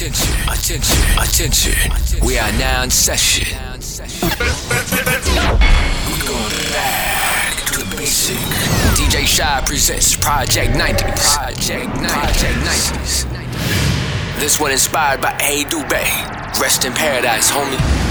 Attention, attention, attention. We are now in session. We're going back to the basic. DJ Shy presents Project 90s. Project 90s. Project 90s. This one inspired by A. Dooby. Rest in paradise, homie.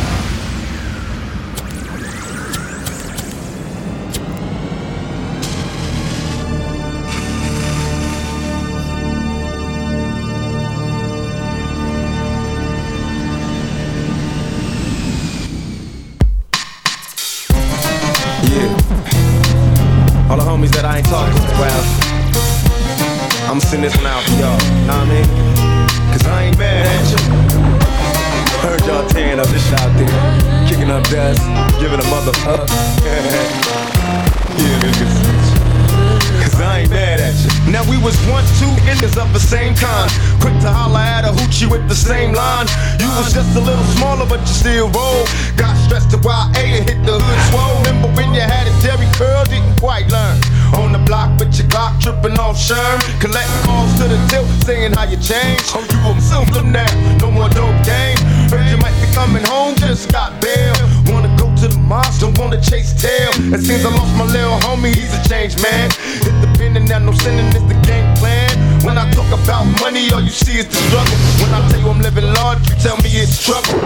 Hoochie with the same line. You was just a little smaller, but you still roll. Got stressed to YA and hit the hood swole. Remember when you had a Jheri curl, didn't quite learn. On the block with your Glock tripping off Sherm. Collecting calls to the tilt, saying how you changed. Oh, you a simple now, no more dope game. Heard you might be coming home, just got bail. Wanna go to the mosque, don't wanna chase tail. It seems I lost my little homie, he's a changed man. Hit the pen and now no sinning is the game plan. When I talk about money, all you see is the struggle. When I tell you I'm living large, you tell me it's trouble.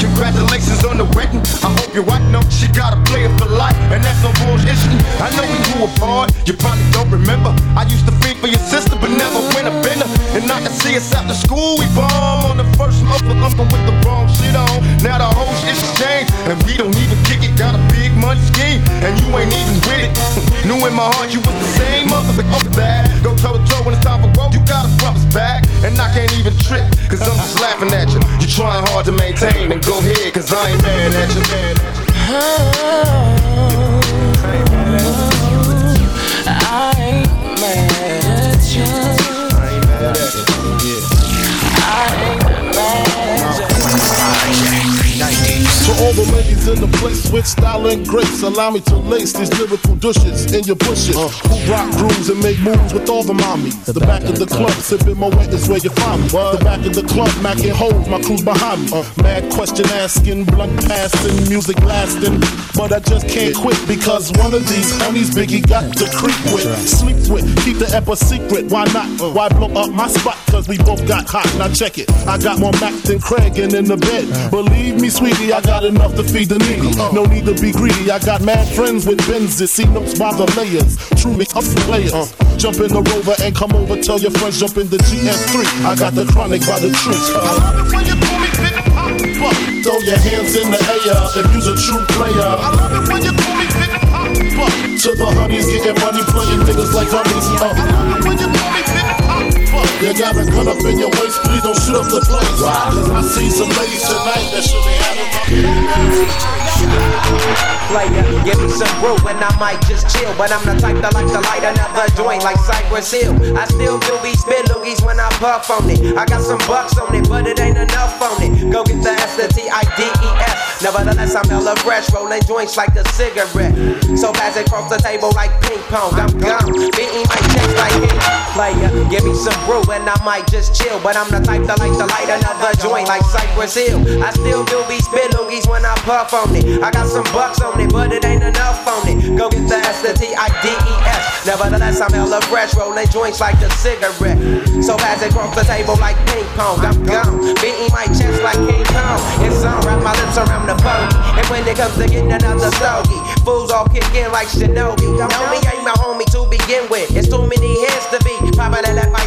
Congratulations on the wedding. I hope your wife knows she got a player for life, and that's no bullshit. I know we grew apart, you probably don't remember. I used to feed for your sister, but never win a bender. And I can see us after school, we bomb on the first month with the wrong shit on. Now the whole shit's changed, and we don't even kick it. Got a big money scheme, and you ain't even with it. Knew in my heart you was the same motherfucker. Go toe to toe when it's time you got a brother's back. And I can't even trip, cause I'm just laughing at you. You trying hard to maintain, and go ahead, cause I ain't mad at you. I ain't all the ladies in the place with style and grace, allow me to lace these lyrical douches in your bushes. Uh, who rock grooves and make moves with all the mommies. The, the back, back of the club, sipping my wet is where you find me. What? The back of the club, macking holes, my crew's behind me. Uh, mad question asking, blunt passing, music lasting. But I just can't quit because one of these honeys Biggie got to creep with, sleep with, keep the ep a secret. Why not? Uh, Why blow up my spot? Cause we both got hot. Now check it. I got more Mac than Craig and in the bed. Uh. Believe me, sweetie, I got got enough to feed the needy. No need to be greedy. I got mad friends with Benzes, see notes by the layers. Truly up players. Uh, jump in the rover and come over. Tell your friends jump in the GS3. I got the chronic by the tree. Uh, I love it when you call me. Throw your hands in the air if you's a true player. I love it when you call me Big Papa. To the honeys getting money, playing niggas like honeys. Uh, I love it when you You got a gun up in your waist, please don't shoot up the place. Cause I see some ladies tonight that should be having Player, give me some brew and I might just chill. But I'm the type that like to light another joint like Cypress Hill. I still do be spit loogies when I puff on it. I got some bucks on it, but it ain't enough on it. Go get the S, the T, I, D, E, S. Nevertheless, I'm hella fresh, rolling joints like a cigarette. So fast across the table like ping pong. I'm gone, beating my chest like King. Player, give me some brew and I might just chill. But I'm the type that like to light another joint like Cypress Hill. I still do be spit loogies when I puff on it. I got some bucks on it, but it ain't enough on it. Go get the S, the T, I, D, E, S. Nevertheless, I'm hella fresh, rolling joints like a cigarette. So fast across the table like ping pong. I'm gone, beating my chest like King Kong. It's on, wrap my lips around the bogey. And when it comes to getting another stogie, fools all kick in like Shinobi. Know me ain't my homie to begin with. It's too many heads to be.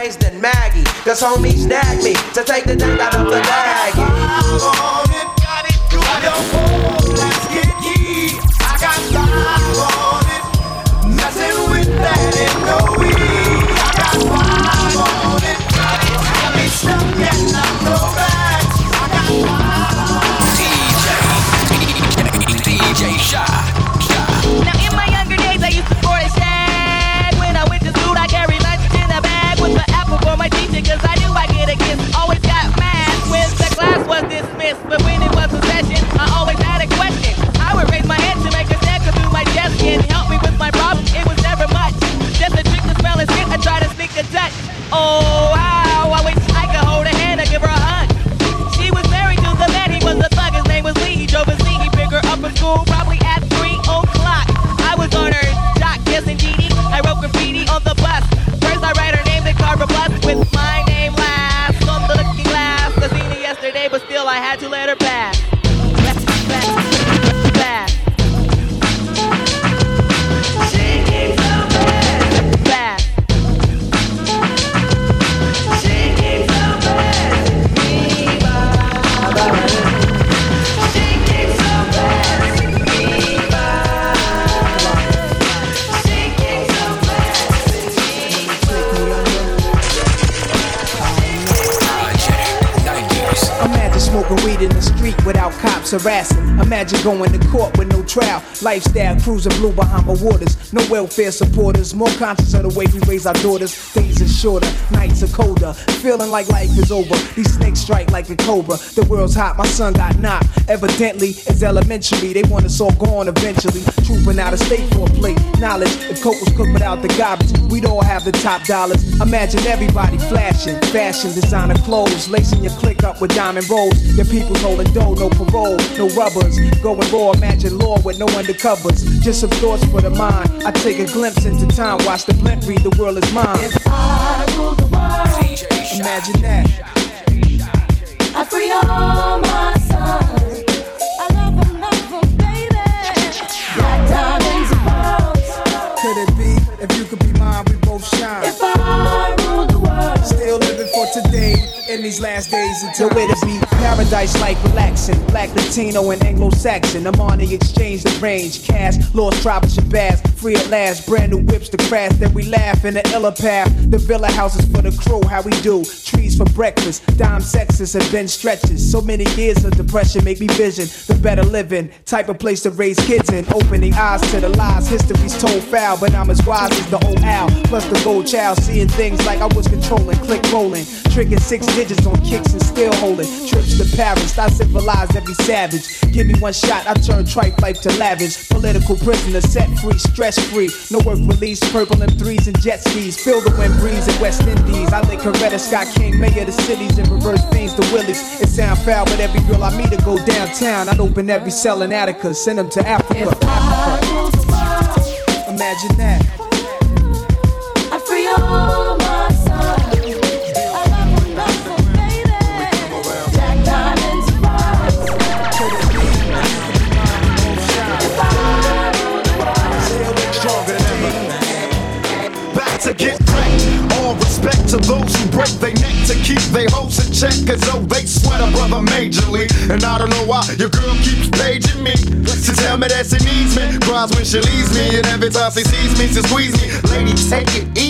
pains than Maggie. Cause homie snagged me to take the dank out of the bag. Without harassing. Imagine going to court with no trial. Lifestyle cruising blue behind Bahama waters. No welfare supporters. More conscious of the way we raise our daughters. Days are shorter, nights are colder. Feeling like life is over. These snakes strike like a cobra. The world's hot, my son got knocked. Evidently, it's elementary. They want us all gone eventually. Trooping out of state for a plate. Knowledge, if coke was cooked without the garbage, we'd all have the top dollars. Imagine everybody flashing. Fashion, designer clothes. Lacing your click up with diamond rolls. Your people's holding dough, no parole, no rubbers. Going raw, imagine law with no undercovers. Just some thoughts for the mind. I take a glimpse into time, watch the blimp read, the world is mine. Imagine that. I free all my sons. I love them, love them, baby. Black diamonds and pearls. Could it be if you could be mine, we both shine? If I rule the world. Still living for today in these last days until where to be paradise like relaxing. Black, Latino, and Anglo-Saxon. I'm on the exchange, the range, cash, lost tribe of Shabazz, free at last. Brand new whips to crash, then we laugh in the illa path. The villa houses for the crew, how we do. Trees for breakfast, dime sexes have been stretches. So many years of depression make me vision the better living. Type of place to raise kids in. Opening eyes to the lies, history's told foul, but I'm as wise as the old owl. Plus the gold child, seeing things like I was controlling, click rolling. Tricking six digits on kicks and still holding. Trips to Paris, I civilize every savage. Give me one shot, I turn tripe life to lavish. Political prisoner, set free, stress free. No work release, purple M3s and jet skis. Feel the wind breeze in West Indies. I link Coretta Scott King, mayor of the cities, and reverse things to Willies. It sound foul, but every girl I meet to go downtown. I'd open every cell in Attica, send them to Africa. Imagine that. I free all to those who break their neck to keep their hopes in check. Cause oh, they sweat a brother majorly. And I don't know why your girl keeps paging me. To tell me that she needs me. Cries when she leaves me. And every time she sees me, she squeeze me. Lady, take it easy.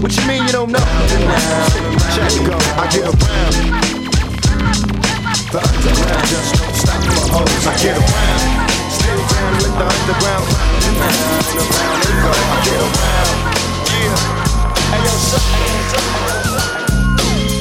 What you mean you don't know? Check go. I get around. The underground just don't stop for hoes. I get around. Still down with the underground. Around they go. I get around. Yeah. Hey yo, son.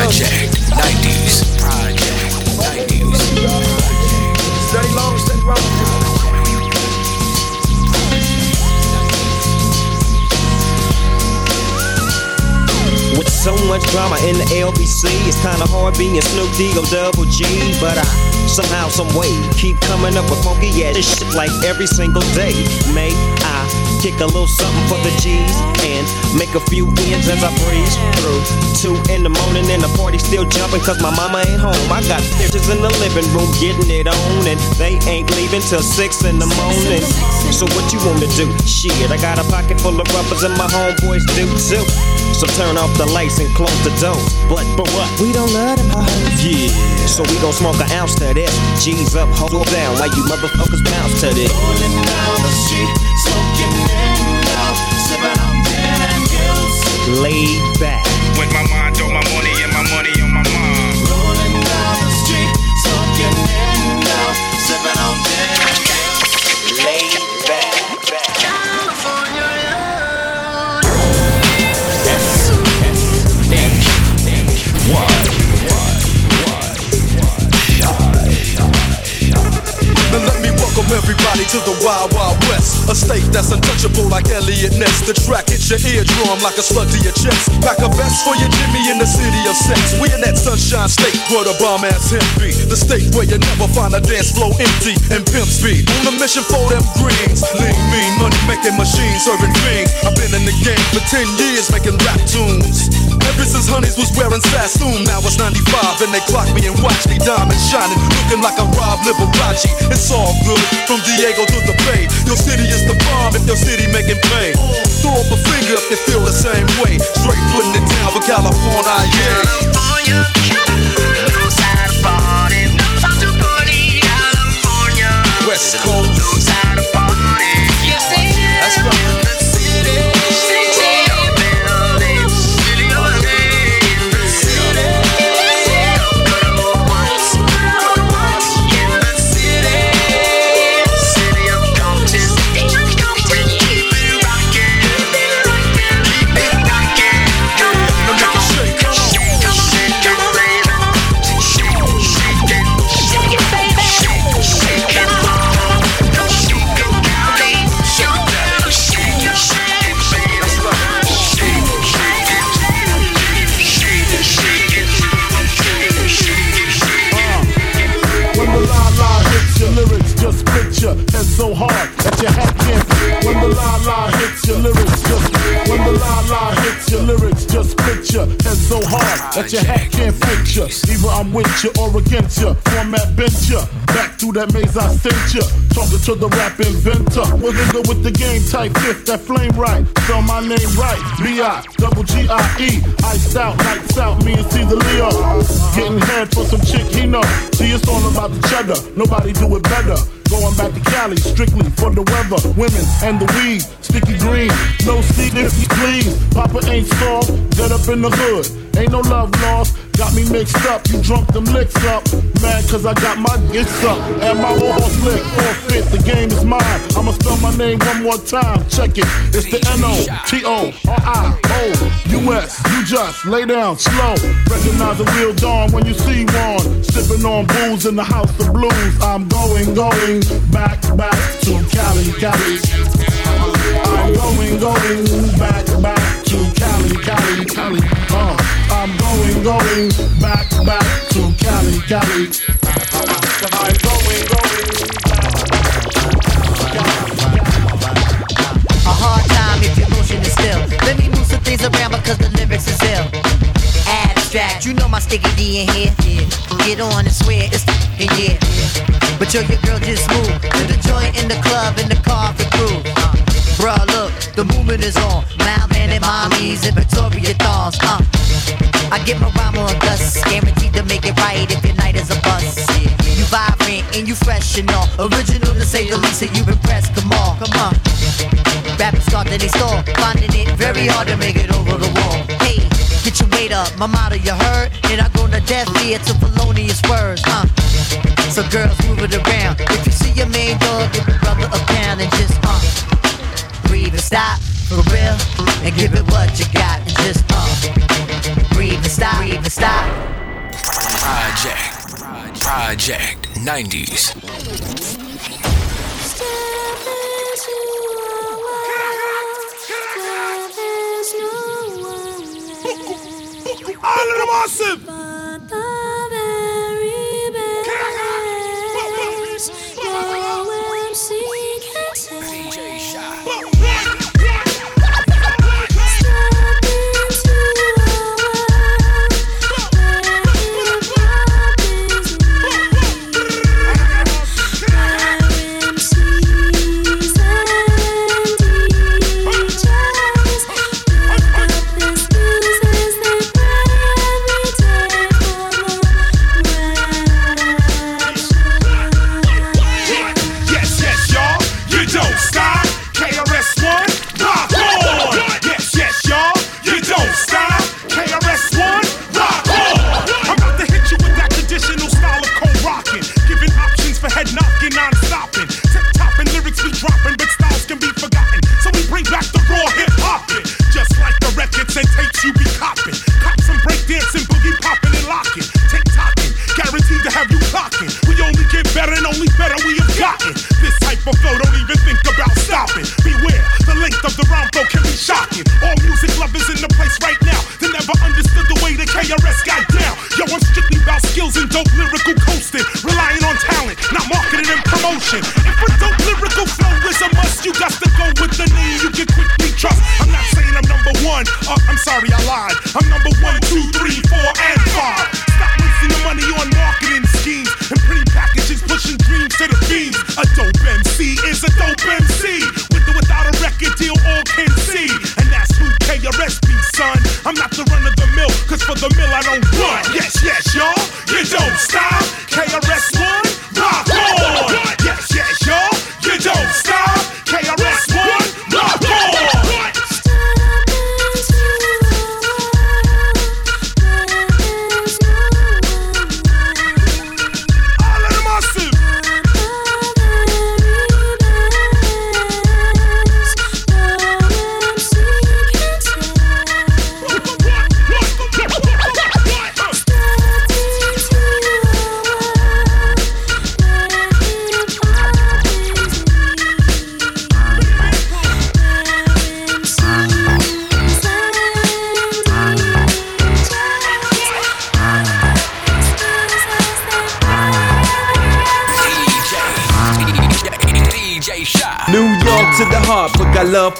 Project 90s. Project 90s. Steady long, steady wrong. With so much drama in the LBC, it's kinda hard being Snoop D-O double G. But I somehow, some way, keep coming up with funky ass shit like every single day. May I kick a little something for the G's and make a few ends as I breeze through. Two in the morning and the party still jumping cause my mama ain't home. I got pictures in the living room getting it on and they ain't leaving till six in the morning. So what you wanna do? Shit, I got a pocket full of rubbers and my homeboys do too. So turn off the lights and close the door. But, but what? We don't let them hoes. Yeah. So we gon' smoke an ounce to this. G's up, hold down while you motherfuckers bounce to this. Rolling down the street, smoking in out, sipping on gin and gills. Laid back. Wild Wild West. A state that's untouchable like Eliot Ness. The track hits your eardrum like a slug to your chest. Pack a vest for your Jimmy in the city of sex. We in that sunshine state where the bomb ass hemp be. The state where you never find a dance floor empty and pimp speed. On a mission for them greens. Lean, mean, money making machines serving fiends. I've been in the game for 10 years making rap tunes. Ever since Honeys was wearing Sassoon, now it's 95 and they clock me and watch me diamond shining, looking like a Rob Liberace. It's all good from Diego to the Bay. Your city is the bomb if your city making pay. Throw up a finger if you feel the same way. Straight putting it down for California, yeah. West Coast. That's right. Head so hard that your hat can't fit ya. Either I'm with you or against ya. Format bent you. Back through that maze I sent you. Talking to the rap inventor. Was nigga with the game type fifth that flame right. Spell my name right. B I double G I E. Iced out, lights out. Me and C the Leo. Getting head for some chick he know. See it's all about the cheddar. Nobody do it better. Going back to Cali, strictly for the weather, women, and the weed. Sticky green, no seat if you please. Papa ain't soft, dead up in the hood. Ain't no love lost, got me mixed up. You drunk them licks up. Mad cause I got my gifts up. And my horse lick, forfeit, the game is mine. I'ma spell my name one more time. Check it, it's the N-O-T-O-R-I-O-U-S. You just lay down slow. Recognize a real dawn when you see one. Sipping on booze in the house of blues. I'm going, going back, back to Cali, Cali. I'm going, going back, back Cali, Cali, Cali. Uh, I'm going, going back, back to Cali, Cali. I'm going, going A hard time if your motion is still. Let me move some things around because the lyrics is ill. Abstract, you know my sticky D in here. Get on and swear it's in yeah. But yo, your girl just moved to the joint in the club in the car for crew. Uh, bruh, look, the movement is on. Malman and mommies and Victoria thongs. Uh, I get my rhyme on dust, guaranteed to make it right if your night is a bust. You vibrant and you fresh and all. Original to say the least, and you impressed. Come on, come on. Rappers start to they store, finding it very hard to make it over the wall. Hey, get your weight up, my motto you heard, and I go to death ear to felonious words, huh? So girls move it around. If you see your main dog, give your brother a pound and just uh, breathe and stop for real, and give it what you got and just uh, breathe and stop, breathe and stop. Project. Project 90s. All of them awesome.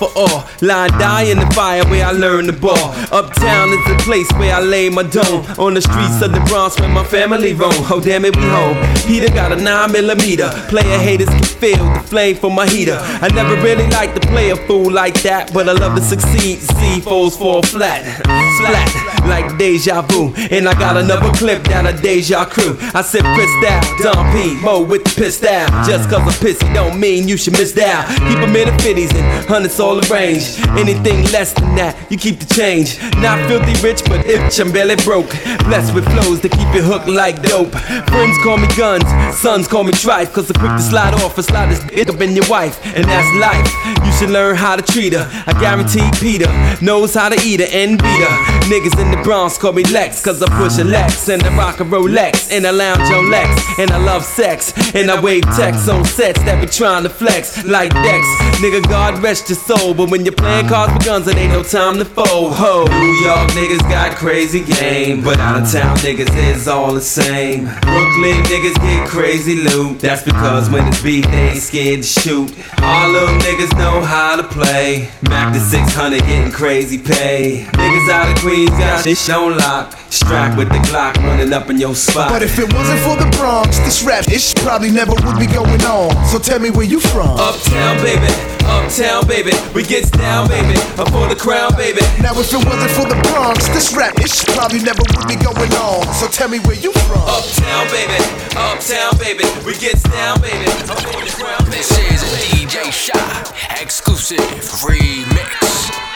For all. Line die in the fire where I learned the ball. Uptown is the place where I lay my dome. On the streets of the Bronx where my family roam. Oh damn it, we home. Peter got a 9 millimeter. Player haters can feel the flame from my heater. I never really liked to play a fool like that, but I love to succeed. See foes fall flat, flat like deja vu. And I got another clip down a deja crew. I said pissed out, Don Mo with the pissed out. Just cause I'm pissy don't mean you should miss out. Keep them in the 50s and hundreds all arranged. Anything less than that, you keep the change. Not filthy rich, but itch, I'm barely broke. Blessed with flows that keep you hooked like dope. Friends call me guns, sons call me trife. Cause I'm quick to slide off and slide this dick up in your wife. And that's life. You should learn how to treat her. I guarantee Peter knows how to eat her and beat her. Niggas in the Bronx call me Lex, cause I push a Lex and I rock a Rolex and I lounge on Lex and I love sex and I wave texts on sets that be trying to flex like Dex. Nigga, God rest your soul, but when you're playing cards with guns, it ain't no time to fold. Ho, New York niggas got crazy game, but out of town niggas is all the same. Brooklyn niggas get crazy loot. That's because when it's beat, they ain't scared to shoot. All them niggas know how to play. Mac the 600 getting crazy pay. Niggas out of Queens got shit on lock. Strapped with the Glock running up in your spot. But if it wasn't for the Bronx, this rap ish probably never would be going on. So tell me where you from. Uptown, baby. Uptown, baby. We gets down, baby. Up for the crown, baby. Now if it wasn't for the Bronx, this rap ish probably never would be going on. So tell me where you from. Uptown, baby. Uptown, baby. We gets down, baby. Up for the crown, baby. This is a DJ Shy exclusive remix.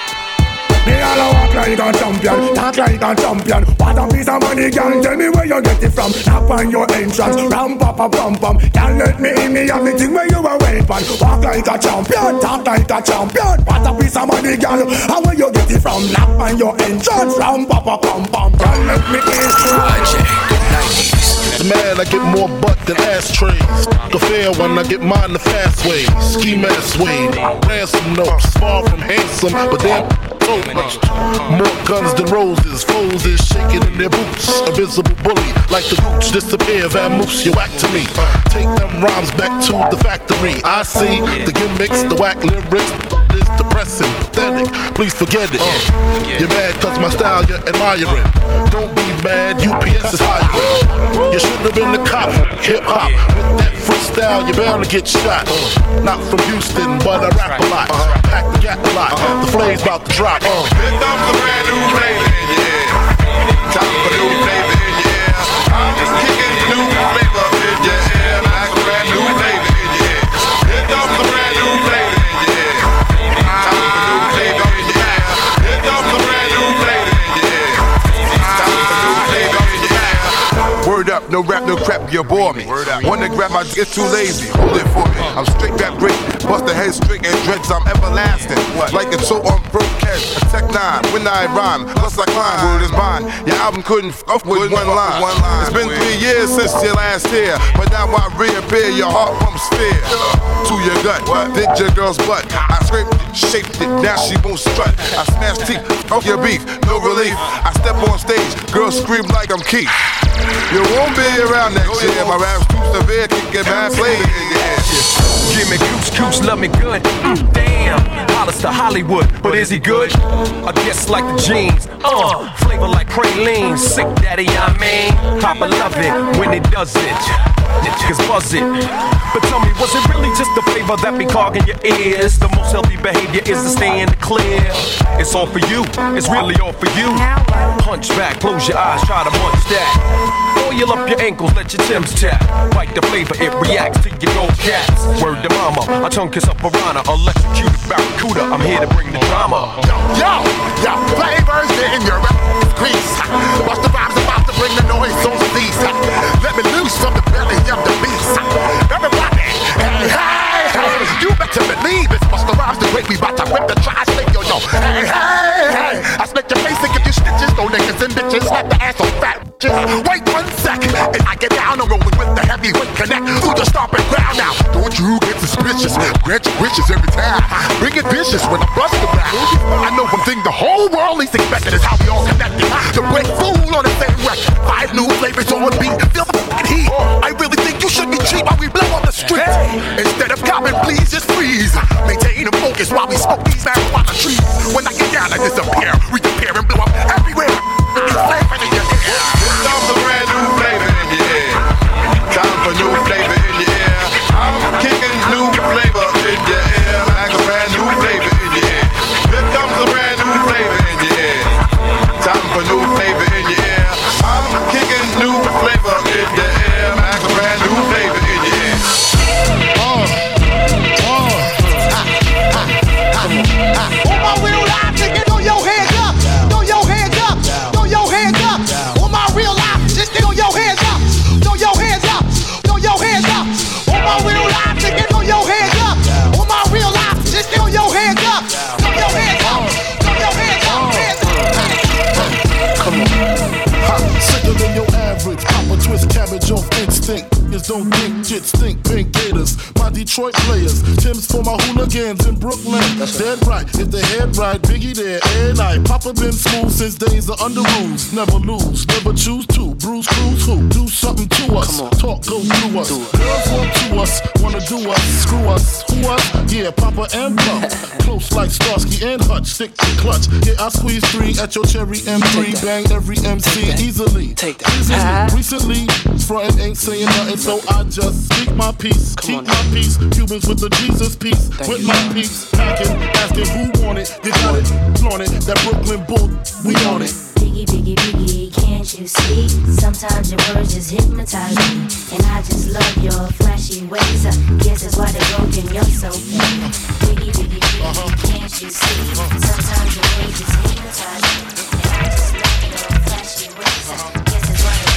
Like a champion, talk like a champion. What a piece of money, girl. Tell me where you get it from. Knock on your entrance, ram pa pa pum pum. Can't let me in me the where you a wait on. Walk like a champion, talk like a champion. What a piece of money, girl. How where you get it from? Knock on your entrance, ram pa pa pum pum. Can't let me in. Man, I get more butt than ashtrays. The fair one, I get mine the fast way. Ski mask way. Ransom notes, far from handsome, but much. More guns than roses, foes is shaking in their boots. A visible bully, like the gooch, disappear, vamoose, you whack to me. Uh, take them rhymes back to the factory. I see the gimmicks, the whack lyrics. It's depressing, pathetic, please forget it. Uh, you're mad cause my style you're admiring. Don't be mad, UPS is hiring. You should have been the cop, hip hop. With that freestyle, you're bound to get shot. Uh, not from Houston, but I rap a lot. Pack the gap a lot, the flame's about to drop. Uh. Here comes the brand new flavor, yeah. New no rap, no crap, you bore me. Wanna grab my dick, it's too lazy. Hold it for me. I'm straight rap great, bust the head straight and dreads, I'm everlasting. Like a so on broadcast, a tech nine. When I rhyme, plus I climb, word is bond. Your album couldn't f up with one line. It's been three years since your last year, but now I reappear, your heart pumps fear to your gut. Did your girl's butt? I scraped it, shaped it, now she won't strut. I smash teeth, off your beef, no relief. I step on stage, girls scream like I'm Keith. You won't be around next year. My rap's too severe, can get bad played. Give me coops, coops, love me good. Mm, damn, To Hollywood, but is he good? I guess like the jeans, uh, flavor like praline. Sick daddy, I mean, Papa love it when he does it. Niggas buzz it. But tell me, was it really just the flavor that be clogging your ears? The most healthy behavior is to stay in the clear. It's all for you, it's really all for you. Punch back, close your eyes, try to munch that. Oil up your ankles, let your Tim's tap. Bite the flavor, it reacts to your gold cats. Word to mama, I tongue kiss a piranha, electrocuted barracuda. I'm here to bring the drama. Yo, yo, flavors in your grease. Watch the vibes about to bring the noise on cease. Let me loose from the belly of the beast. Everybody, hey, hey, hey. You better believe it's Busta Rhymes the great. We bout to whip the tri-state, yo, yo. Hey, hey, hey. I split your face and give you stitches. No niggas and bitches. Slap the ass on fat bitches. Wait one second, and I get down. I'm rolling with the heavyweight connect. Through the stomping ground now. Don't you get suspicious. Grant your wishes every time. Bring it vicious when I bust the back. I know one thing the whole world least expected is how we all connected. The break fool on the same record. Five new flavors on a beat. Feel the fucking heat. I really think you should be cheap while we blow on the street. Instead of copping, please just freeze. Maintain a focus while we smoke these marijuana trees. When I get down, I disappear. Reappear stink. Gators, Detroit players. Tim's for my hooligans in Brooklyn. That's Dead right, if they head right, Biggie there, and I. Papa been smooth since days of under rules. Never lose, never choose to. Bruise, cruise, who? Do something to us. Talk, go through us. Girls want to us, wanna do us. Screw us, who us? Yeah, Papa and Pump. Close like Starsky and Hutch. Stick to clutch. Yeah, I squeeze three at your cherry M3. Bang every MC easily. Take that. Easily. Recently, frontin' ain't saying nothing, so I just speak my peace. Keep my peace. Cubans with the Jesus peace. with my peace. Packing, asking who want it. You got it, flaunt it. That Brooklyn bull, we on it. Biggie, biggie, biggie, can't you see? Sometimes your words just hypnotize me. And I just love your flashy ways. I guess that's why they're broken, you're so fake. Biggie, biggie, biggie, uh-huh. can't you see? Sometimes your words just hypnotize me. And I just love your flashy ways. I guess that's why they're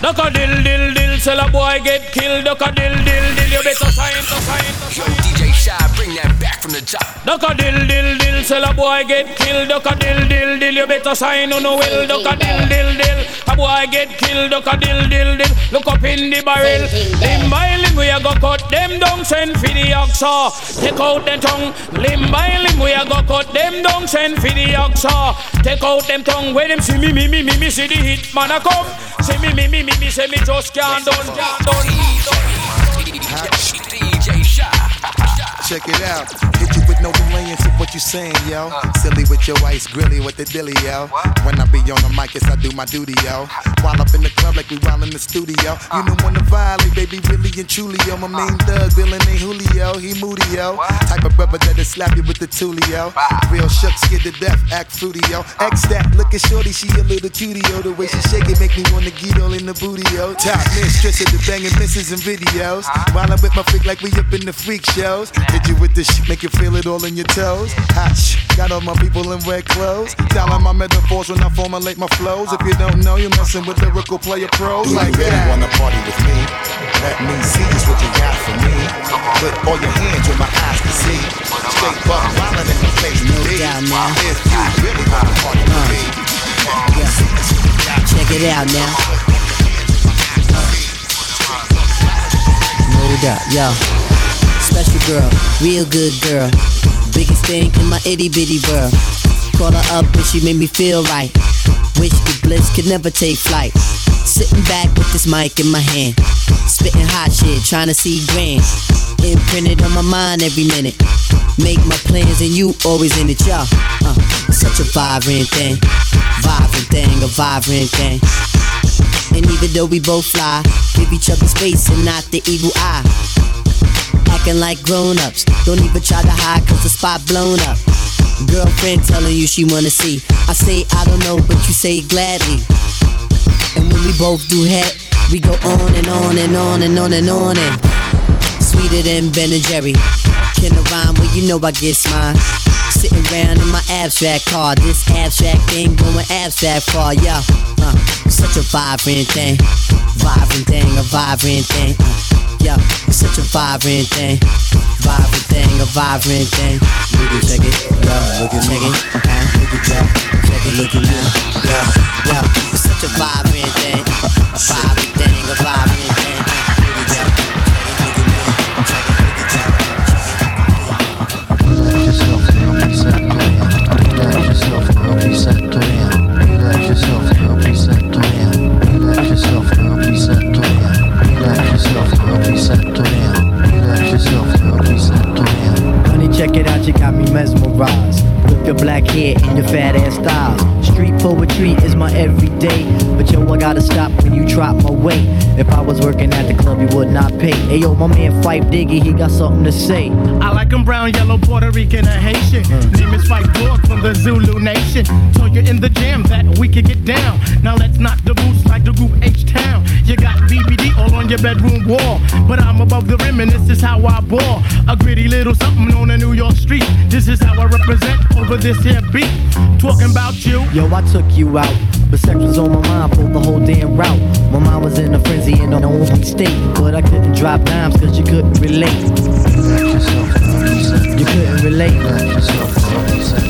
Duck a dill dill dill, tell a boy get killed. Duck a dill dill dill, you better sign, to sign, to Yo, DJ Shy, bring that back from the top. Duck a dill dill dill, tell a boy get killed. Duck a dill dill dill, you better sign on no will. Duck a dill dill dill, a boy get killed. Duck a dill dill dill, look up in the barrel. Limb by limb we a go cut them down, send for the oxa. Take out the tongue. Limb by limb we a go cut them down, send for the oxa. Take out them tongue. When them see me me me me me see the hit man a come. See me me me me me say me just can't Check it out. With no delay into what you saying, yo. Silly with your ice grilly with the dilly, yo. When I be on the mic, yes, I do my duty, yo. While up in the club like we while in the studio. You know when the violate, baby, really and truly, yo. My main thug, villain ain't Julio, he moody, yo. Type of brother that'll slap you with the tulio. Real shook, scared to death, act fruity, yo. X that, look at shorty, she a little cutie, yo. The way she shake it make me wanna get all in the booty, yo. Top mistress of the banging misses and videos. While I'm with my freak like we up in the freak shows. Hit you with this shit, make you feel it all in your toes. Hot sh- got all my people in red clothes. Styling my metaphors when I formulate my flows. If you don't know, you're messing with lyrical player pros Do like you really that. wanna party with me? Let me see just what you got for me. Put all your hands where my eyes can see. Straight buck violent in the place to be. If you really wanna party with me. let me see just what you got Check it out now. Uh, Hold up, yo. special girl, real good girl. Biggest thing in my itty bitty world. Call her up and she made me feel right. Wish the bliss could never take flight. Sitting back with this mic in my hand. Spitting hot shit, trying to see grand. Imprinted on my mind every minute. Make my plans and you always in it, y'all. Uh, such a vibrant thing. Vibrant thing, a vibrant thing. And even though we both fly, give each other space and not the evil eye. Acting like grown ups, don't even try to hide cause the spot blown up. Girlfriend telling you she wanna see. I say I don't know, but you say gladly. And when we both do head, we go on and on and on and on and on and sweeter than Ben and Jerry. Can I rhyme? Well, you know I get mine. Sitting around in my abstract car, this abstract thing going abstract far, yeah. Uh, such a vibrant thing, vibrant thing, a vibrant thing. Uh, yeah, such a vibrant thing, vibrant thing, a vibrant thing. Look at check it, yeah, look at check it, uh, look at check it, look at me, yeah, yeah. Such a vibrant thing, vibrant you got me mesmerized. With your black hair and your fat ass style. Street poetry is my everyday. But yo, I gotta stop when you drop my weight. If I was working at the club, you would not pay. Hey yo, my man Phife Diggy, he got something to say. I like 'em brown, yellow, Puerto Rican, and Haitian. Hmm. Name is Phife Dawg from the Zulu Nation. Told you in the jam that we could get down. Now let's knock the boots like the group H Town. You got BBD all on your bedroom wall. But I'm above the rim and this is how I ball. A gritty little something on over this here beat. Talking about you. Yo, I took you out. But sex was on my mind for the whole damn route. My mind was in a frenzy in an open state. But I couldn't drop dimes cause you couldn't relate. You couldn't relate.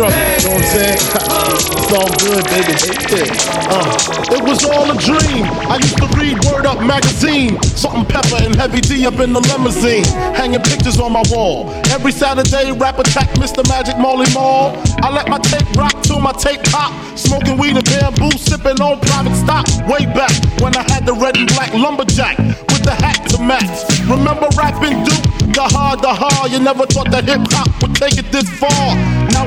Struggle, you know what I'm saying? It's all good, baby. Yeah. Uh, it was all a dream. I used to read Word Up magazine. Salt-N-Pepa and heavy D up in the limousine. Hanging pictures on my wall. Every Saturday, rap attack Mr. Magic Marley Marl. I let my tape rock till my tape pop. Smoking weed and bamboo, sipping on private stock. Way back when I had the red and black lumberjack with the hat to match. Remember rapping Duke? The hard, the hard. You never thought that hip hop would take it this far.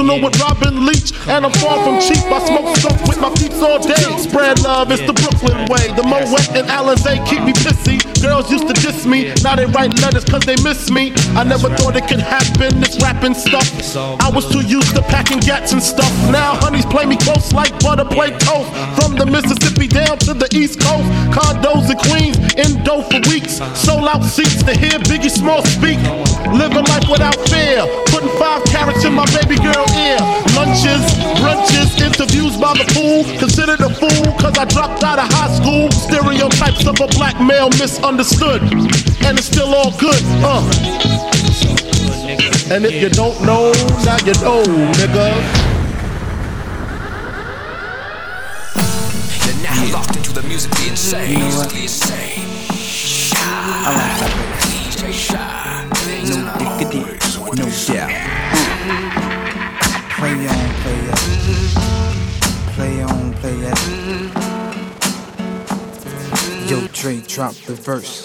Personal personal with Robin Leach, and I'm far from cheap. I smoke stuff with my peeps all day. Spread love, it's the Brooklyn way. The Moet and Alizé keep me pissy. Girls used to diss me, now they write letters cause they miss me. I never thought it could happen, this rapping stuff. I was too used to packing gats and stuff. Now honeys play me close like butter play toast. From the Mississippi down to the East Coast, condos in Queens, dough for weeks. Sold out seats to hear Biggie Small speak. Living life without fear, putting five carats in my baby girl ear. Lunches, brunches, interviews by the pool. Considered a fool cause I dropped out of high school. Stereotypes of a black male misunderstood. And it's still all good, uh. And if you don't know, now you know, nigga. You're now locked into the musically insane. You know what? Musically. I like that. DJ Shy. No doubt. Play on, play it. Play on, play it. Yo, Dre, drop the verse.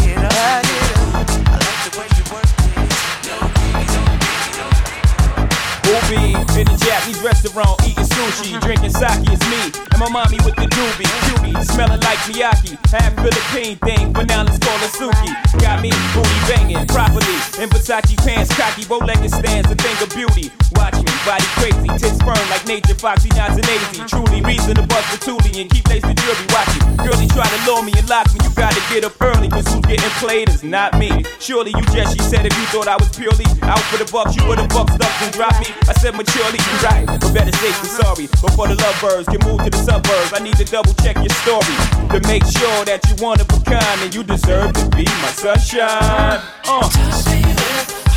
Bag Ruby in a Japanese restaurant eating sushi, mm-hmm. drinking sake. It's me and my mommy with the doobie, cutie, smelling like Miyake. Half Philippine thing, but now let's call her Suki. Got me booty banging properly in Versace pants, cocky, bow-legged stands, a thing of beauty. Watch me, body crazy, tits firm like nature, foxy, and easy. Truly reason to bust the toolie and keep lacing jewelry. Watch it, girlie try to lure me and lock me. You gotta get up early, cause who's getting played is not me. Surely you just, she said, if you thought I was purely out for the bucks, you would've bucked up and dropped me. I said maturely, you right, but better safe than sorry. Before the lovebirds can move to the suburbs, I need to double check your story to make sure that you one of a kind and you deserve to be my sunshine. Uh.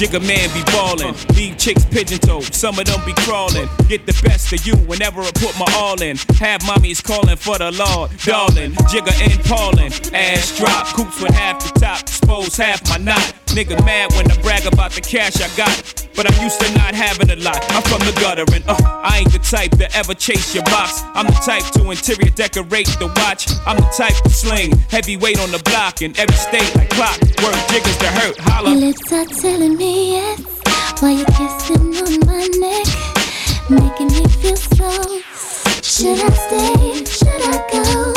Jigga man be ballin'. Leave chicks pigeon toed, some of them be crawling. Get the best of you whenever I put my all in. Have mommies callin' for the Lord, darling. Jigga and Paulin', ass drop, coops with half the top, expose half my knot. Nigga mad when I brag about the cash I got. But I'm used to not having a lot. I'm from the gutter and uh, I ain't the type to ever chase your box. I'm the type to interior decorate the watch. I'm the type to sling heavyweight on the block in every state like clock. Work jiggers to hurt, holla. Your lips are telling me yes while you're kissing on my neck, making me feel slow. Should I stay? Should I go?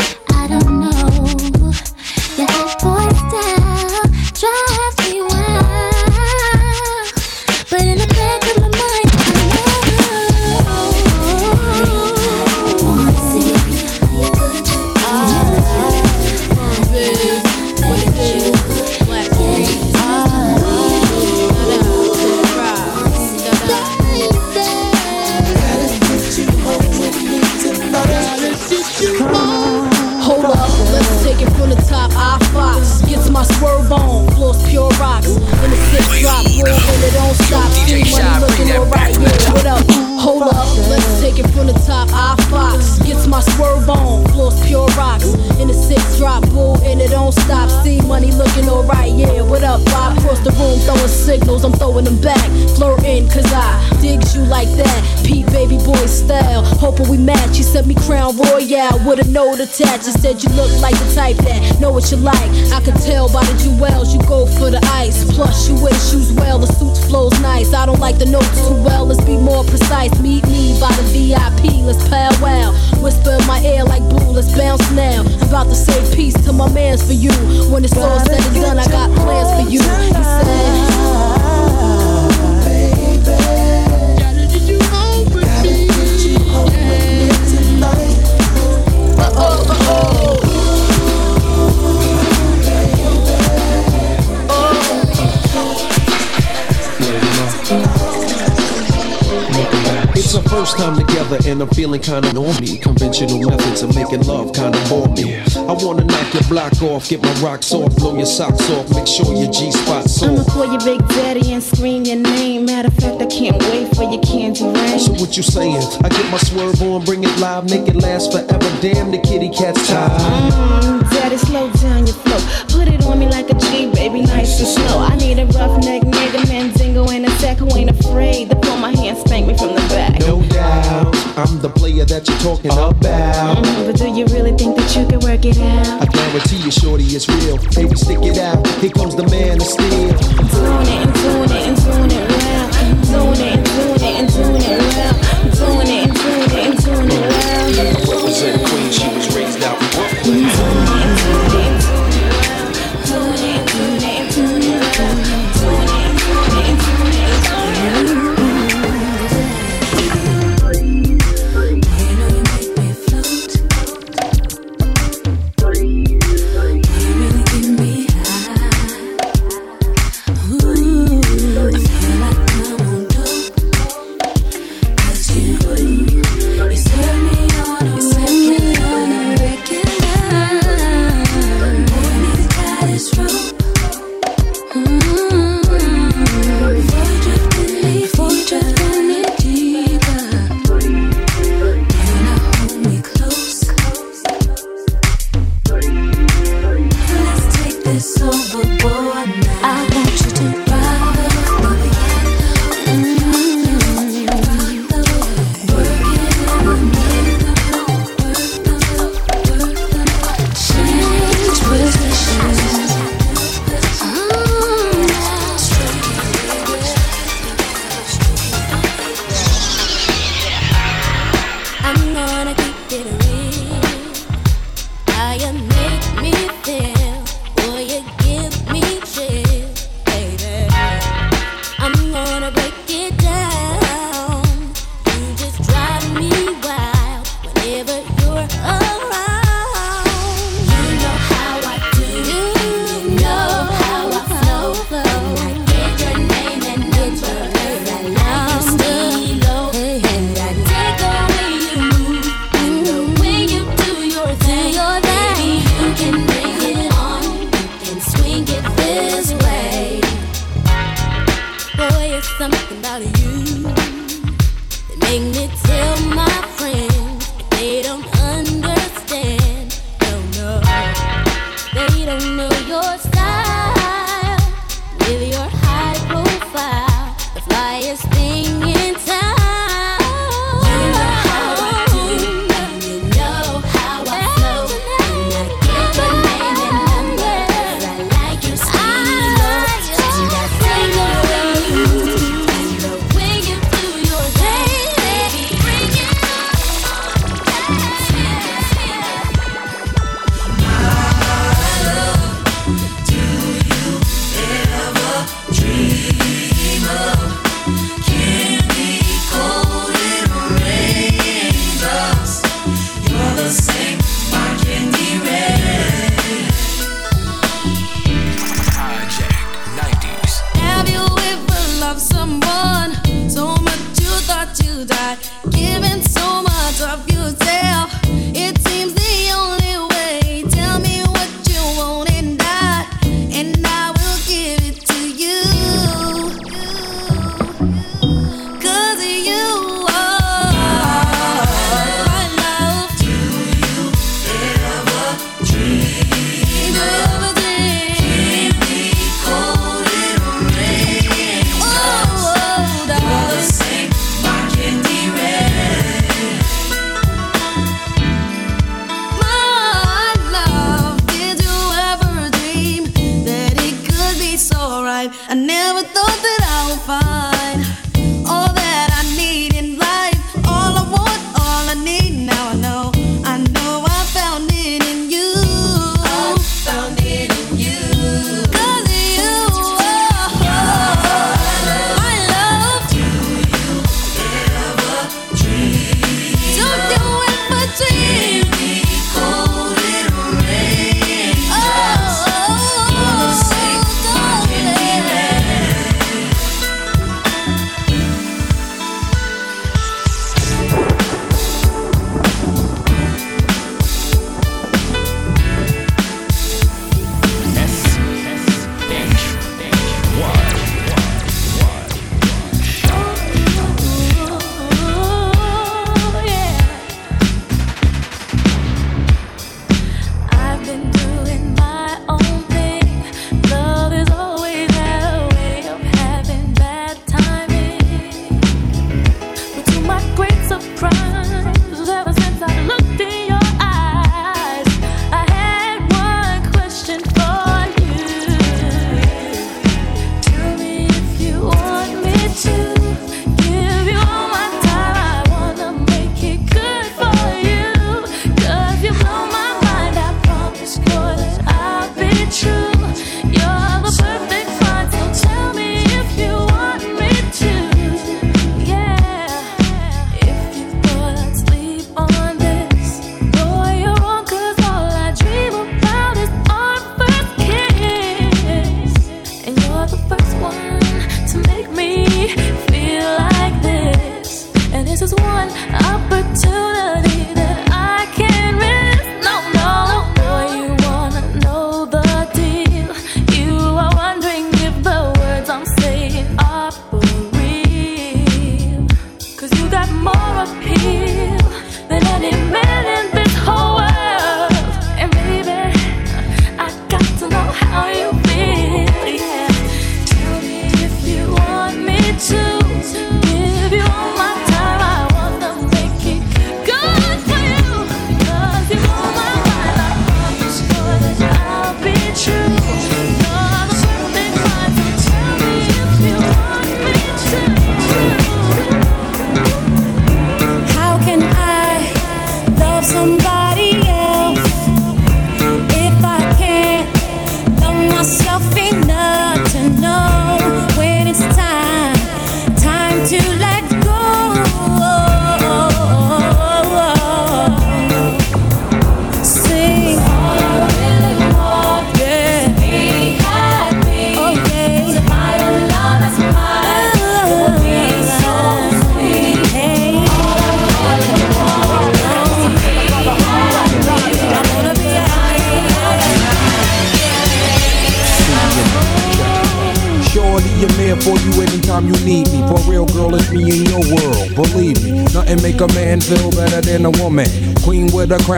Alright. What up? Hold up, let's take it from the top. I Fox gets my swerve on, floors pure rocks. In the six drop, bull and it don't stop. See money looking alright, yeah. What up, Bob? Across the room, throwing signals, I'm throwing them back. Flirting, cause I digs you like that. Baby boy style. Hoping we match. You sent me Crown Royal with a note attached. You said you look like the type that know what you like. I could tell by the jewels you go for the ice. Plus, you wear shoes well, the suit flows nice. I don't like the notes too well, let's be more precise. Meet me by the VIP, let's powwow. Whisper in my ear like blue, let's bounce now. I'm about to say peace to my mans for you. When it's all said and done, I got plans for you. He said. oh, oh, oh. It's our first time together and I'm feeling kinda normy. Conventional methods of making love kinda bore me. I wanna knock your block off, get my rocks off, blow your socks off, make sure your G spot's off. I'ma call you Big Daddy and scream your name. Matter of fact, I can't wait for your candy rain. So what you saying? I get my swerve on, bring it live, make it last forever. Damn, the kitty cat's tired. Mm, Daddy, slow down your flow. Put it on me like a G, baby, nice and slow. I need a rough neck nigga, Mandingo, and a sack who ain't afraid the player that you're talking about. Mm, but do you really think that you can work it out? I guarantee you, shorty, it's real. Baby, stick it out. Here comes the man of steel. Doing it and doing it and doing it well. Doing it and doing it and doing it well.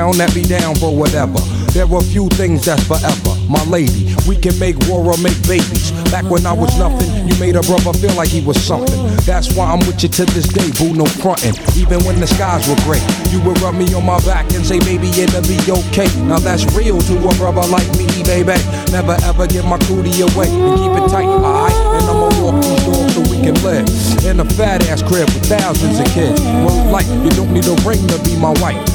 Crown that be down for whatever. There are few things that's forever. My lady, we can make war or make babies. Back when I was nothing, you made a brother feel like he was something. That's why I'm with you to this day, boo, no frontin'. Even when the skies were gray, you would rub me on my back and say, baby, it'll be okay. Now that's real to a brother like me, baby. Never ever give my cootie away and keep it tight, alright? And I'ma walk these doors so we can live in a fat ass crib with thousands of kids. Well, like you don't need a ring to be my wife.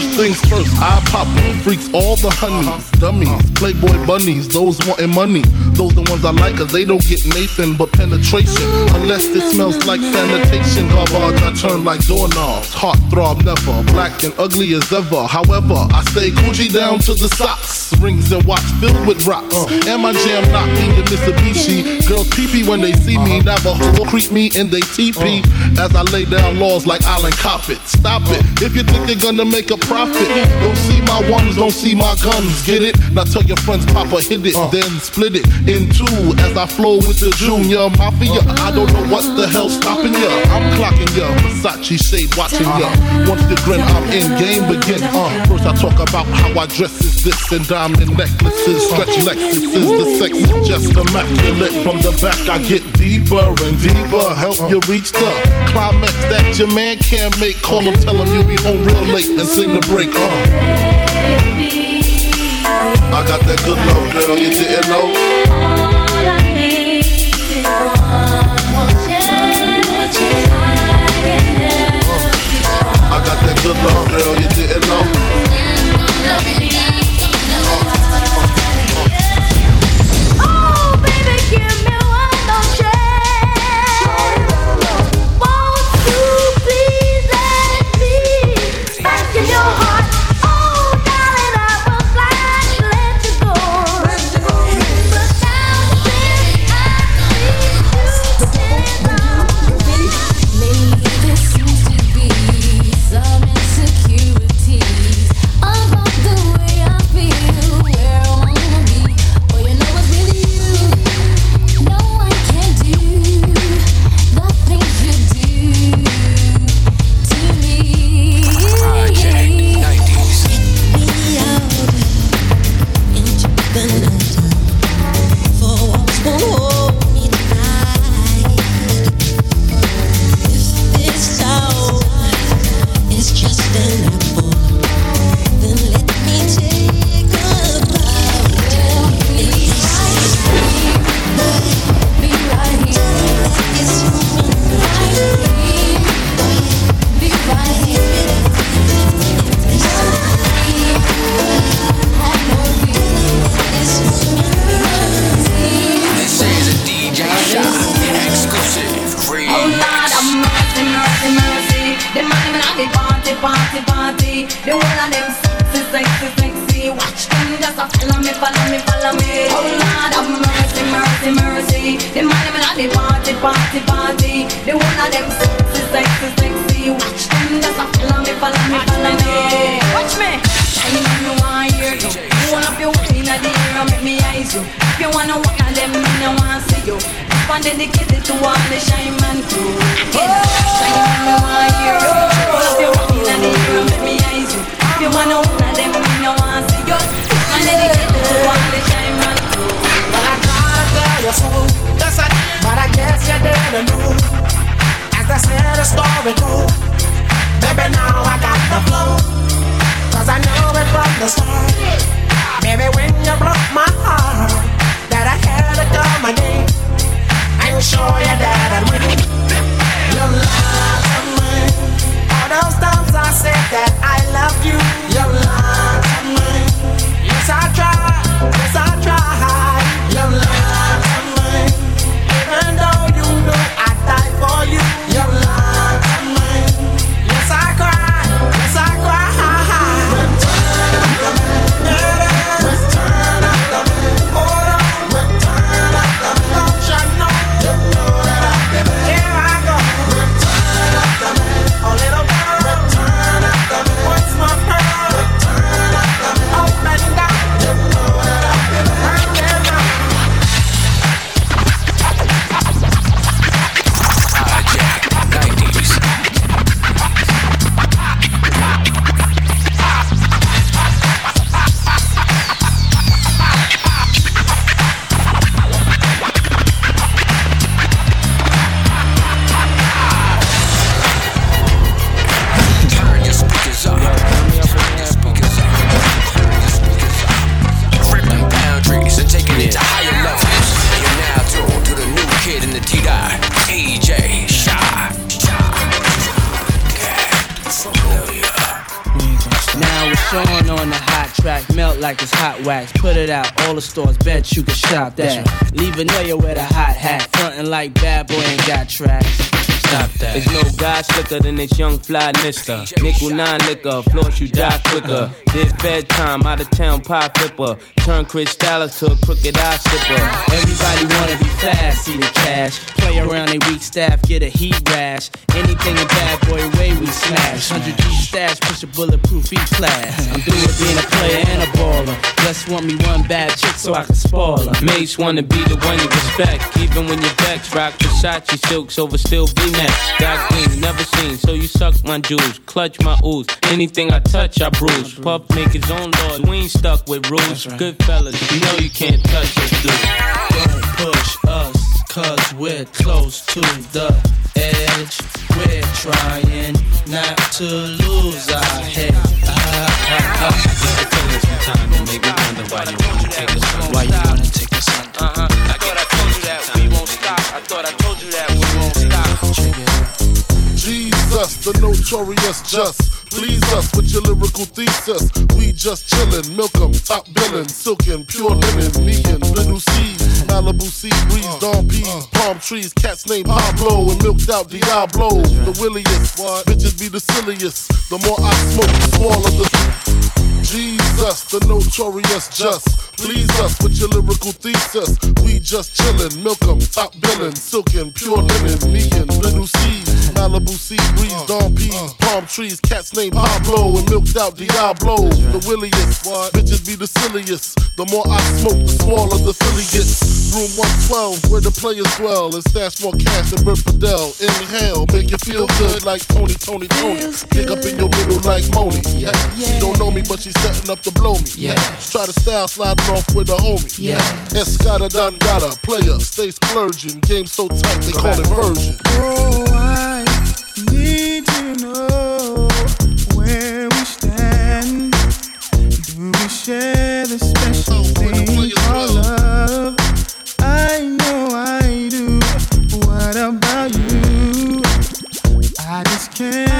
First things first, I pop freaks all the honeys, dummies, playboy bunnies, those wanting money. Those the ones I like, cause they don't get Nathan but penetration. Unless it smells like sanitation. Garbage, I turn like doorknobs. Heart throb never, black and ugly as ever. However, I stay Coogi down to the socks. Rings and watch filled with rocks. Uh. And my jam knock me the Mitsubishi. Girls pee when they see me. Uh-huh. Navajo creep me in they teepee. Uh. As I lay down laws like Island Coppet. Stop it. Uh. If you think you're gonna make a profit, don't see my ones, don't see my guns. Get it? Now tell your friends, Papa hit it, then split it in two as I flow with the Junior Mafia. I don't know what the hell's stopping ya. I'm clocking ya. Versace shade watching ya. Once you grin, I'm in game begin. Uh, first I talk about how I dress is this and diamond necklaces, stretch Lexuses. The sex is just immaculate. From the back I get deeper and deeper. Help you reach the climax that your man can't make. Call him, tell him you'll be home real late and sing the break. Uh. I got that good love, girl, you didn't know. I got that good love, girl, you didn't know. All the stores, bet you can shop that. Leave a nigga with a hot hat, frontin' like bad boy ain't got tracks. Stop that. There's no guy slicker than this young fly mister. Nickel nine liquor, floss you die quicker. This bedtime, out of town pie flipper. Turn Chris Dallas to a crooked eye slipper. Everybody wanna be fast, see the cash. Play around they weak staff, get a heat rash. Anything a bad boy way we smash. 100 G stash, push a bulletproof each class. I'm through with being a player and a baller. Just want me one bad chick so I can spoil her. Mates wanna be the one you respect. Even when your vex, rock Versace silks over still V neck. Got green, never seen, so you suck my jewels. Clutch my ooze. Anything I touch, I bruise. Puff make his own laws. We ain't stuck with rules. Good fellas, you know you can't touch us, dude. Don't push us, cause we're close to the edge. We're trying not to lose our head. Ah. Sometimes it make me wonder why you wanna take us under. Why you wanna take us under? Uh-huh. I thought Jesus, the notorious just. Please us with your lyrical thesis. We just chillin', milk 'em, top billin', silkin', pure linen, me and little Cease, Malibu sea breeze, uh, dawn peas, uh. palm trees, cats named Pablo and milked out Diablo. The williest, bitches be the silliest. The more I smoke, the smaller the. Jesus, the notorious just. Please us with your lyrical thesis. We just chillin', milk 'em, top billin', silkin', pure linen, me and little Cease, Malibu sea breeze, dawn peas, palm trees, cats named Pablo and milked out Diablo. The williest, bitches be the silliest. The more I smoke, the smaller the Philly gets. Room 112, where the players dwell, and stash more cash than Bert Fidel. Inhale, make you feel good like Tony, Tony, Tony. Dig up in your middle like Moni. Yeah. She don't know me, but she's setting up to blow me. Yeah. Try to style sliding off with a homie. Yeah. Escada Don Gata, player, stay splurging. Game so tight, they call it version. Oh, I need to know where we stand. Do we share the special thing called love? I know I do. What about you? I just can't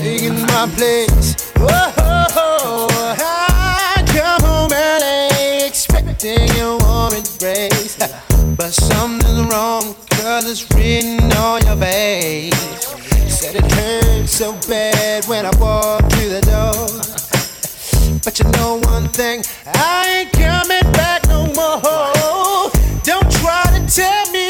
taking my place. Whoa, I come home early expecting a warm embrace, but something's wrong, 'cause it's written on your face. Said it hurt so bad when I walked through the door. But you know one thing, I ain't coming back no more. Don't try to tell me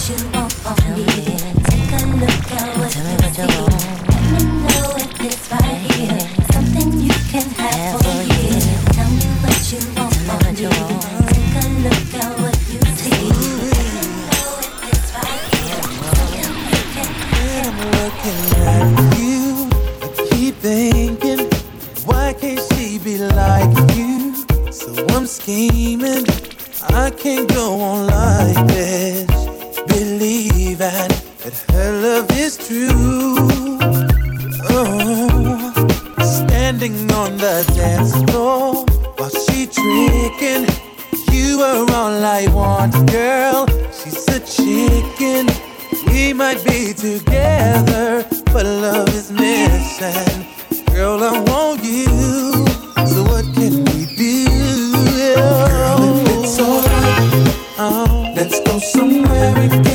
Tell me what you want from me. Take a look at what Tell me what you want. Let me know if it's right here. Something you can have for you. Tell me what you want from me. Take a look at what you see. Let me know if it's right here. Something you I'm looking at you. I keep thinking, why can't she be like you? So I'm scheming. I can't go on like this. Believing that her love is true. Oh, standing on the dance floor while she tricking. You are all I want, girl. She's a chicken. We might be together, but love is missing. Girl, I want you. So what can we do? Girl, if it's alright, oh, let's go somewhere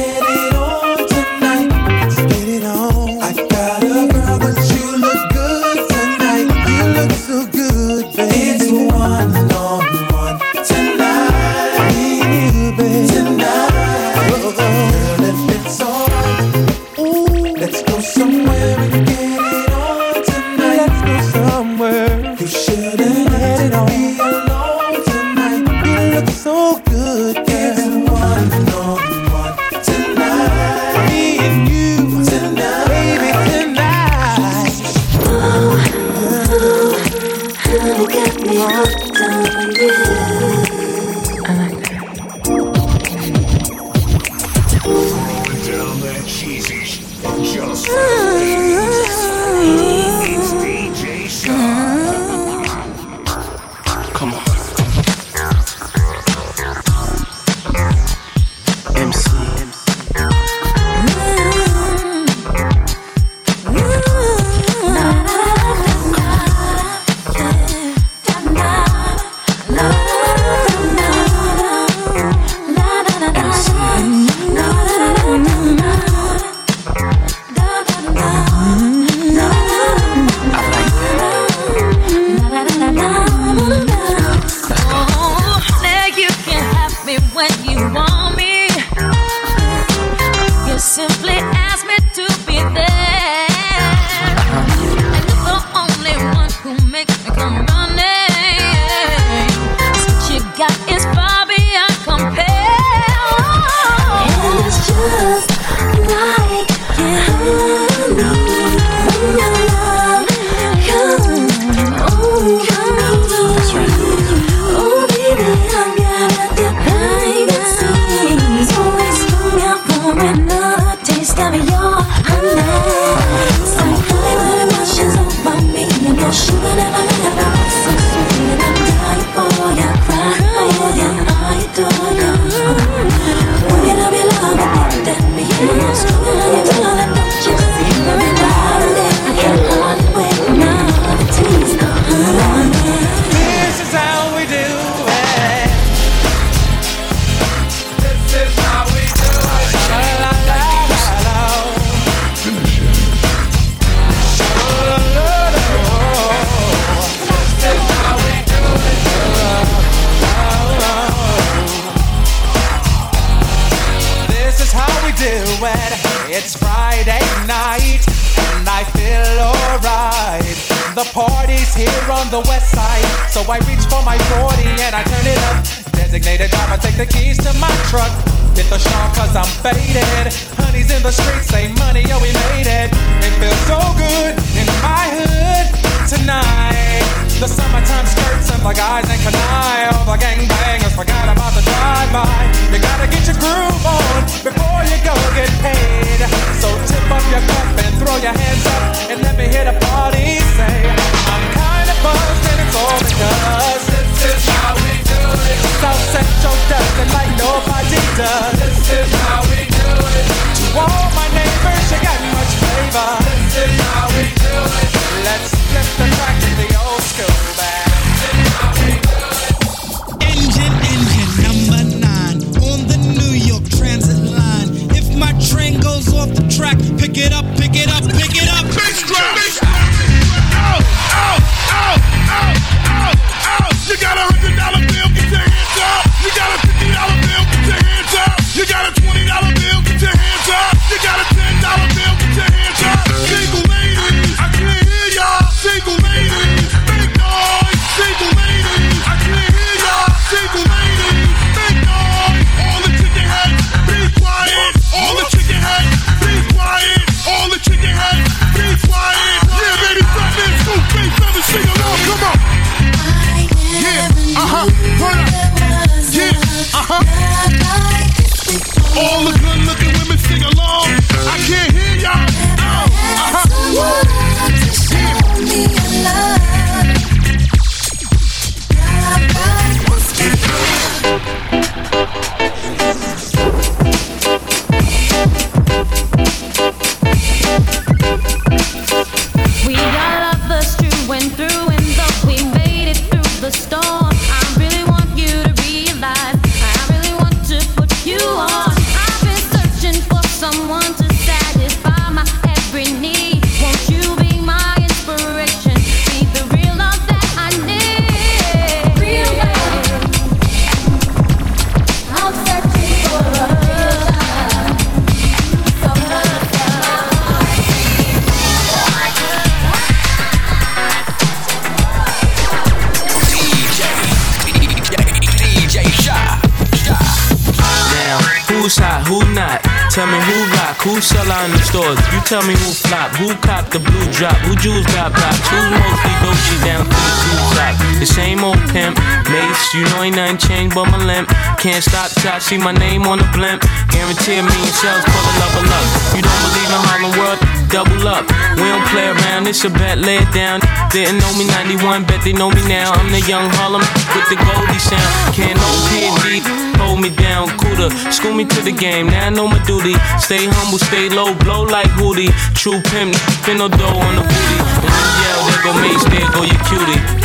Can't stop till I see my name on the blimp. Guarantee a sales for the love of luck. You don't believe in Harlem World? Double up. We don't play around, it's a bet, lay it down. Didn't know me 91, bet they know me now. I'm the young Harlem with the Goldie sound. Can't no PD, hold me down, cooler. School me to the game, now I know my duty. Stay humble, stay low, blow like Hootie. True pimp, spin no dough on the booty. And yell, there go Mase, there go your cutie.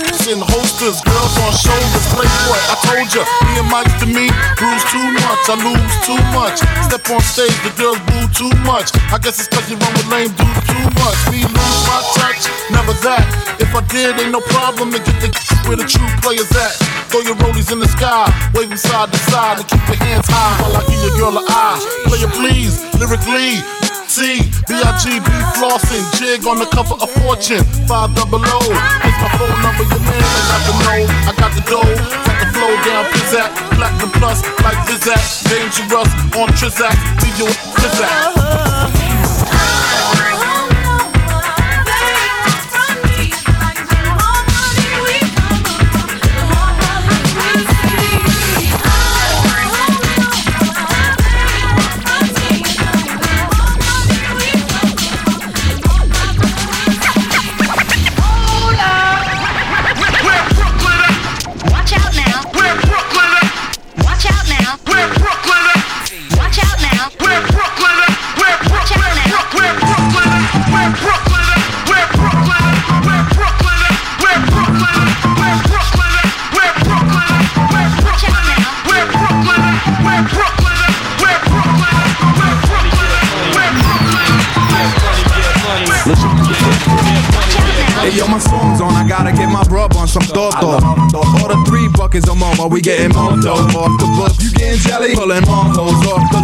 In holsters, girls on shoulders, playboy. I told ya, me and Mike to me, bruise too much, I lose too much. Step on stage, the girls boo too much. I guess it's cause you run with lame dudes too much. Me lose my touch, never that. If I did, ain't no problem to get the where the true players at. Throw your rollies in the sky, wave them side to side, and keep your hands high while I give your girl a eye. Player please, lyrically. T, B-I-G-B flossing, jig on the cover of Fortune, 5 double O. Here's my phone number, your man, I got the know, I got the dough, got the flow down, pizzazz, platinum plus, like Zizak, dangerous, on Trizak, DJ Trizak. my songs on. I gotta get my grub on some thought All the three buckets of mama, we getting more dough off the book. You getting jelly? Pulling more hoes off the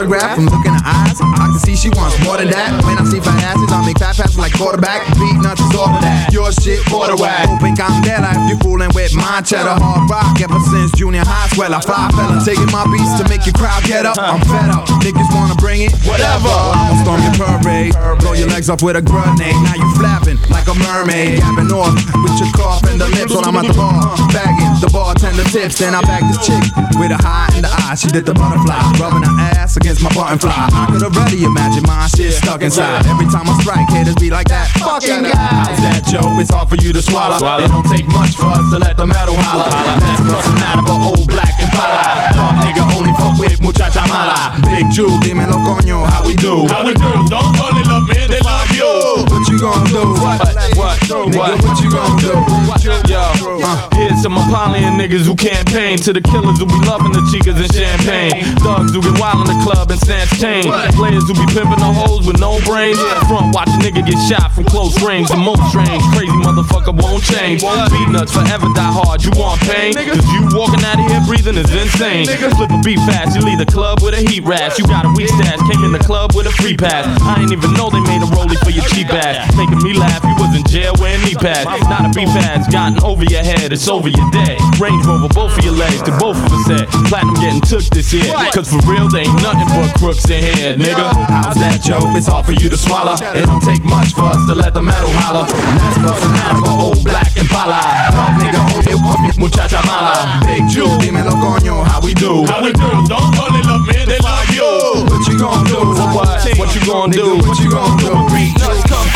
autograph from looking her eyes. I can see she wants more than that. When I see fat asses, I make fat passes like quarterback. Beatnuts is all that. Your shit, border whack. Hoping candela if you fooling with my cheddar. Hard rock ever since junior high. Swell, I fly fella. Taking my beats to make your crowd get up. I'm fed up. Niggas wanna bring it, whatever. I'll storm your parade. Blow your legs off with a grenade. Now you flapping like a mermaid. Gapping off with your cough and the lips while I'm at the bar. Bagging the bartender tips. Then I bag this chick with a high in the eye. She did the butterfly. Rubbing her ass against my button fly. I could already imagine my shit stuck inside. Every time I strike, haters be like that. Fucking guy. How's that joke? It's hard for you to swallow. It don't take much for us to let the metal holler. That's doesn't matter but old black and pala. Talk nigga only fuck with muchacha mala. Big Jew, dímelo coño, how we do? How we do? Don't fall in love, man. They love you. What you gon' do? What? What? Nigga, What? what you gon' do? Yo, here's some Apollyon niggas who campaign to the killers who be loving the chicas and champagne. Thugs who get wild in the club and snatch chain. Players who be pimping the hoes with no brains. Front watch a nigga get shot from close range. The most strange, crazy motherfucker won't change. Won't Beatnuts forever die hard. You want pain? Cause you walking out of here breathing is insane. Flip a beat fast, you leave the club with a heat rash. You got a weak stash, came in the club with a free pass. I ain't even know they made a rollie for your cheap ass. Making me laugh, you was in jail wearing knee pads. Not a beef ass, gotten over your head, it's over your day. Range Rover, both of your legs, to both of us head. Platinum getting took this year. Cause for real, they ain't nothing but crooks in here, nigga. How's that joke? It's hard for you to swallow. It don't take much for us to let the metal holler. That's out of old black and pala. Talk nigga, hold it, me, muchacha mala. Big Jew, dímelo coño, how we do? How we do? Don't in love, man. They love you. What you gon' do? What? What you gon' do? What you gon' do? Come